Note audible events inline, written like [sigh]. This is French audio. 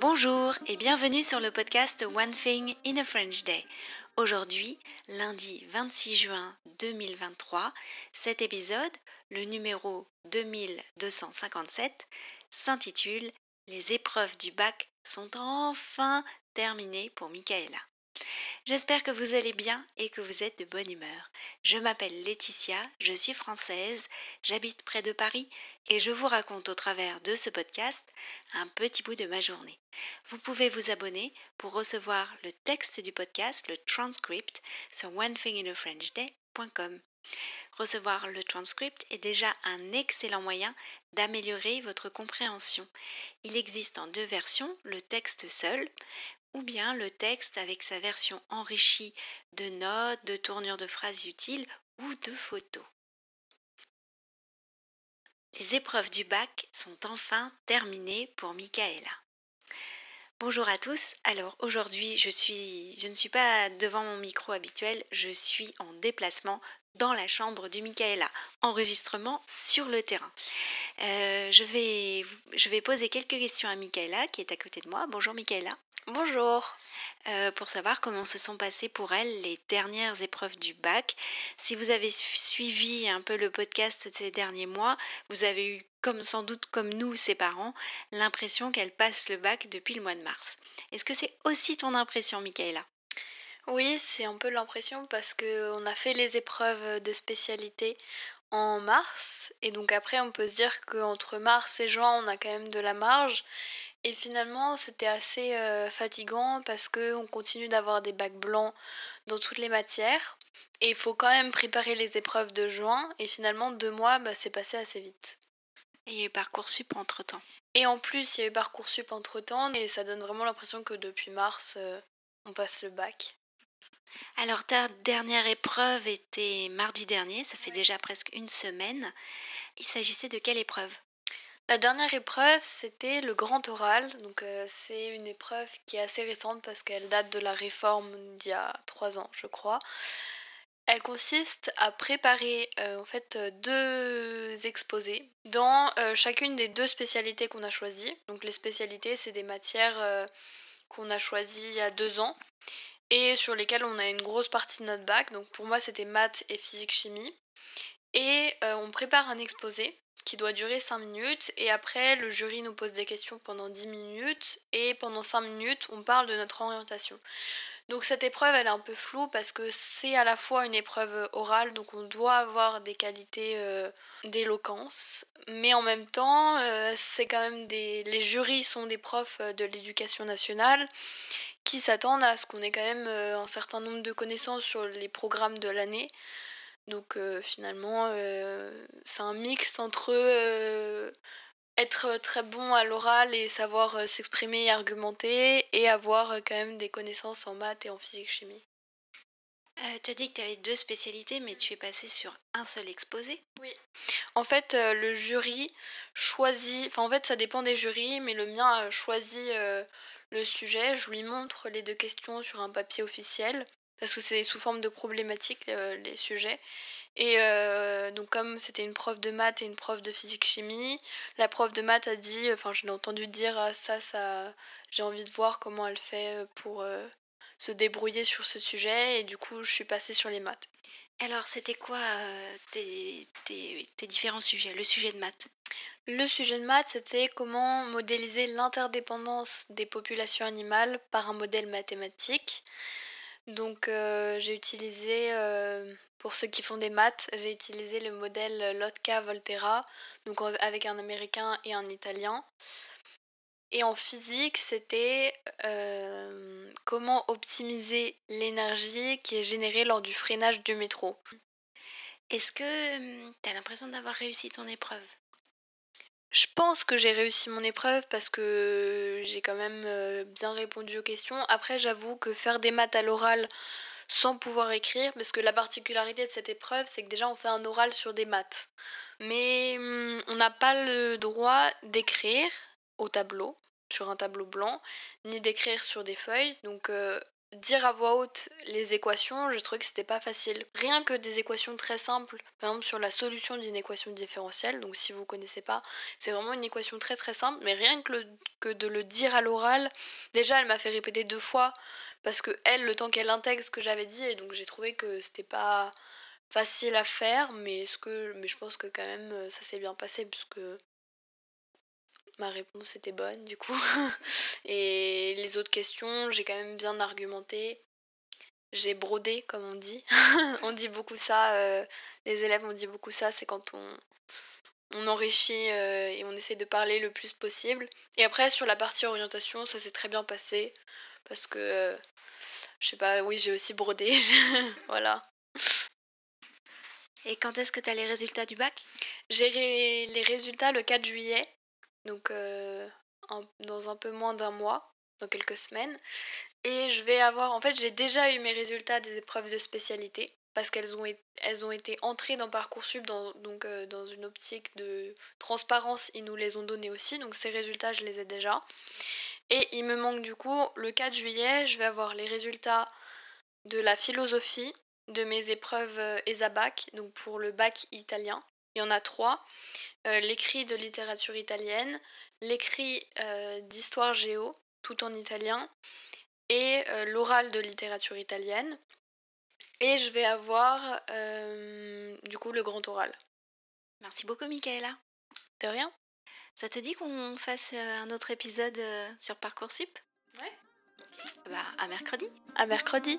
Bonjour et bienvenue sur le podcast One Thing in a French Day. Aujourd'hui, lundi 26 juin 2023, cet épisode, le numéro 2257, s'intitule Les épreuves du bac sont enfin terminées pour Michaela. J'espère que vous allez bien et que vous êtes de bonne humeur. Je m'appelle Laetitia, je suis française, j'habite près de Paris et je vous raconte au travers de ce podcast un petit bout de ma journée. Vous pouvez vous abonner pour recevoir le texte du podcast, le transcript, sur onethinginafrenchday.com. Recevoir le transcript est déjà un excellent moyen d'améliorer votre compréhension. Il existe en deux versions, le texte seul, ou bien le texte avec sa version enrichie de notes, de tournures de phrases utiles ou de photos. Les épreuves du bac sont enfin terminées pour Michaela. Bonjour à tous. Alors aujourd'hui, je suis je ne suis pas devant mon micro habituel, je suis en déplacement dans la chambre du Michaela. Enregistrement sur le terrain. Euh, je, vais, je vais poser quelques questions à Michaela qui est à côté de moi. Bonjour Michaela. Bonjour. Euh, pour savoir comment se sont passées pour elle les dernières épreuves du bac. Si vous avez suivi un peu le podcast ces derniers mois, vous avez eu, comme sans doute comme nous, ses parents, l'impression qu'elle passe le bac depuis le mois de mars. Est-ce que c'est aussi ton impression, Michaela? Oui, c'est un peu l'impression parce qu'on a fait les épreuves de spécialité en mars et donc après on peut se dire qu'entre mars et juin on a quand même de la marge et finalement, c'était assez euh, fatigant parce qu'on continue d'avoir des bacs blancs dans toutes les matières. Et il faut quand même préparer les épreuves de juin. Et finalement, deux mois, bah, c'est passé assez vite. Et il y a eu Parcoursup entre-temps. Et en plus, il y a eu Parcoursup entre-temps. Et ça donne vraiment l'impression que depuis mars, euh, on passe le bac. Alors ta dernière épreuve était mardi dernier, ça fait déjà presque une semaine. Il s'agissait de quelle épreuve? La dernière épreuve, c'était le grand oral. Donc, euh, c'est une épreuve qui est assez récente parce qu'elle date de la réforme d'il y a trois ans, je crois. Elle consiste à préparer euh, en fait deux exposés dans euh, chacune des deux spécialités qu'on a choisies. Donc, les spécialités, c'est des matières qu'on a choisies il y a deux ans et sur lesquelles on a une grosse partie de notre bac. Donc, pour moi, c'était maths et physique-chimie. Et on prépare un exposé qui doit durer 5 minutes et après le jury nous pose des questions pendant 10 minutes et pendant 5 minutes on parle de notre orientation. Donc cette épreuve elle est un peu floue parce que c'est à la fois une épreuve orale donc on doit avoir des qualités euh, d'éloquence mais en même temps euh, c'est quand même des les jurys sont des profs euh, de l'éducation nationale qui s'attendent à ce qu'on ait quand même un certain nombre de connaissances sur les programmes de l'année. Donc euh, finalement, euh, c'est un mix entre euh, être très bon à l'oral et savoir s'exprimer et argumenter et avoir quand même des connaissances en maths et en physique-chimie. tu as dit que tu avais deux spécialités, mais tu es passé sur un seul exposé Oui. En fait, le jury choisit. Enfin, en fait, ça dépend des jurys, mais le mien a choisi le sujet. Je lui montre les deux questions sur un papier officiel parce que c'est sous forme de problématiques euh, les sujets. Et euh, donc comme c'était une prof de maths et une prof de physique-chimie, la prof de maths a dit, enfin je l'ai entendu dire ah, ça, ça, j'ai envie de voir comment elle fait euh, pour se débrouiller sur ce sujet et du coup je suis passée sur les maths. Alors c'était quoi tes, tes, tes différents sujets, le sujet de maths? Le sujet de maths c'était comment modéliser l'interdépendance des populations animales par un modèle mathématique. Donc euh, j'ai utilisé, euh, pour ceux qui font des maths, j'ai utilisé le modèle Lotka-Volterra, donc avec un américain et un italien. Et en physique, c'était euh, comment optimiser l'énergie qui est générée lors du freinage du métro. Est-ce que hum, tu as l'impression d'avoir réussi ton épreuve? Je pense que j'ai réussi mon épreuve parce que j'ai quand même euh, bien répondu aux questions. Après, j'avoue que faire des maths à l'oral sans pouvoir écrire, parce que la particularité de cette épreuve, c'est que déjà on fait un oral sur des maths. Mais hum, on n'a pas le droit d'écrire au tableau, sur un tableau blanc, ni d'écrire sur des feuilles. Donc euh, dire à voix haute les équations, je trouvais que c'était pas facile. Rien que des équations très simples, par exemple sur la solution d'une équation différentielle, donc si vous connaissez pas, c'est vraiment une équation très très simple, mais rien que, de le dire à l'oral, déjà elle m'a fait répéter deux fois, parce que elle, le temps qu'elle intègre ce que j'avais dit, et donc j'ai trouvé que c'était pas facile à faire, mais, ce que, mais je pense que quand même ça s'est bien passé, puisque ma réponse était bonne du coup. [laughs] Et les autres questions, j'ai quand même bien argumenté. J'ai brodé, comme on dit. [laughs] on dit beaucoup ça, euh, les élèves ont dit beaucoup ça, c'est quand on, on enrichit euh, et on essaie de parler le plus possible. Et après, sur la partie orientation, ça s'est très bien passé. Parce que, euh, je sais pas, oui, j'ai aussi brodé. [laughs] voilà. Et quand est-ce que tu as les résultats du bac? J'ai les résultats le 4 juillet donc euh, dans un peu moins d'un mois, dans quelques semaines. Et je vais avoir, en fait, j'ai déjà eu mes résultats des épreuves de spécialité parce qu'elles ont, elles ont été entrées dans Parcoursup dans, donc, euh, dans une optique de transparence, ils nous les ont donnés aussi, donc ces résultats, je les ai déjà. Et il me manque du coup, le 4 juillet, je vais avoir les résultats de la philosophie, de mes épreuves ESABAC, euh, donc pour le bac italien. Il y en a trois. Euh, l'écrit de littérature italienne, l'écrit euh, d'histoire géo, tout en italien, et euh, l'oral de littérature italienne. Et je vais avoir du coup le grand oral. Merci beaucoup Michaela. De rien. Ça te dit qu'on fasse un autre épisode sur Parcoursup? Ouais. Bah à mercredi. À mercredi.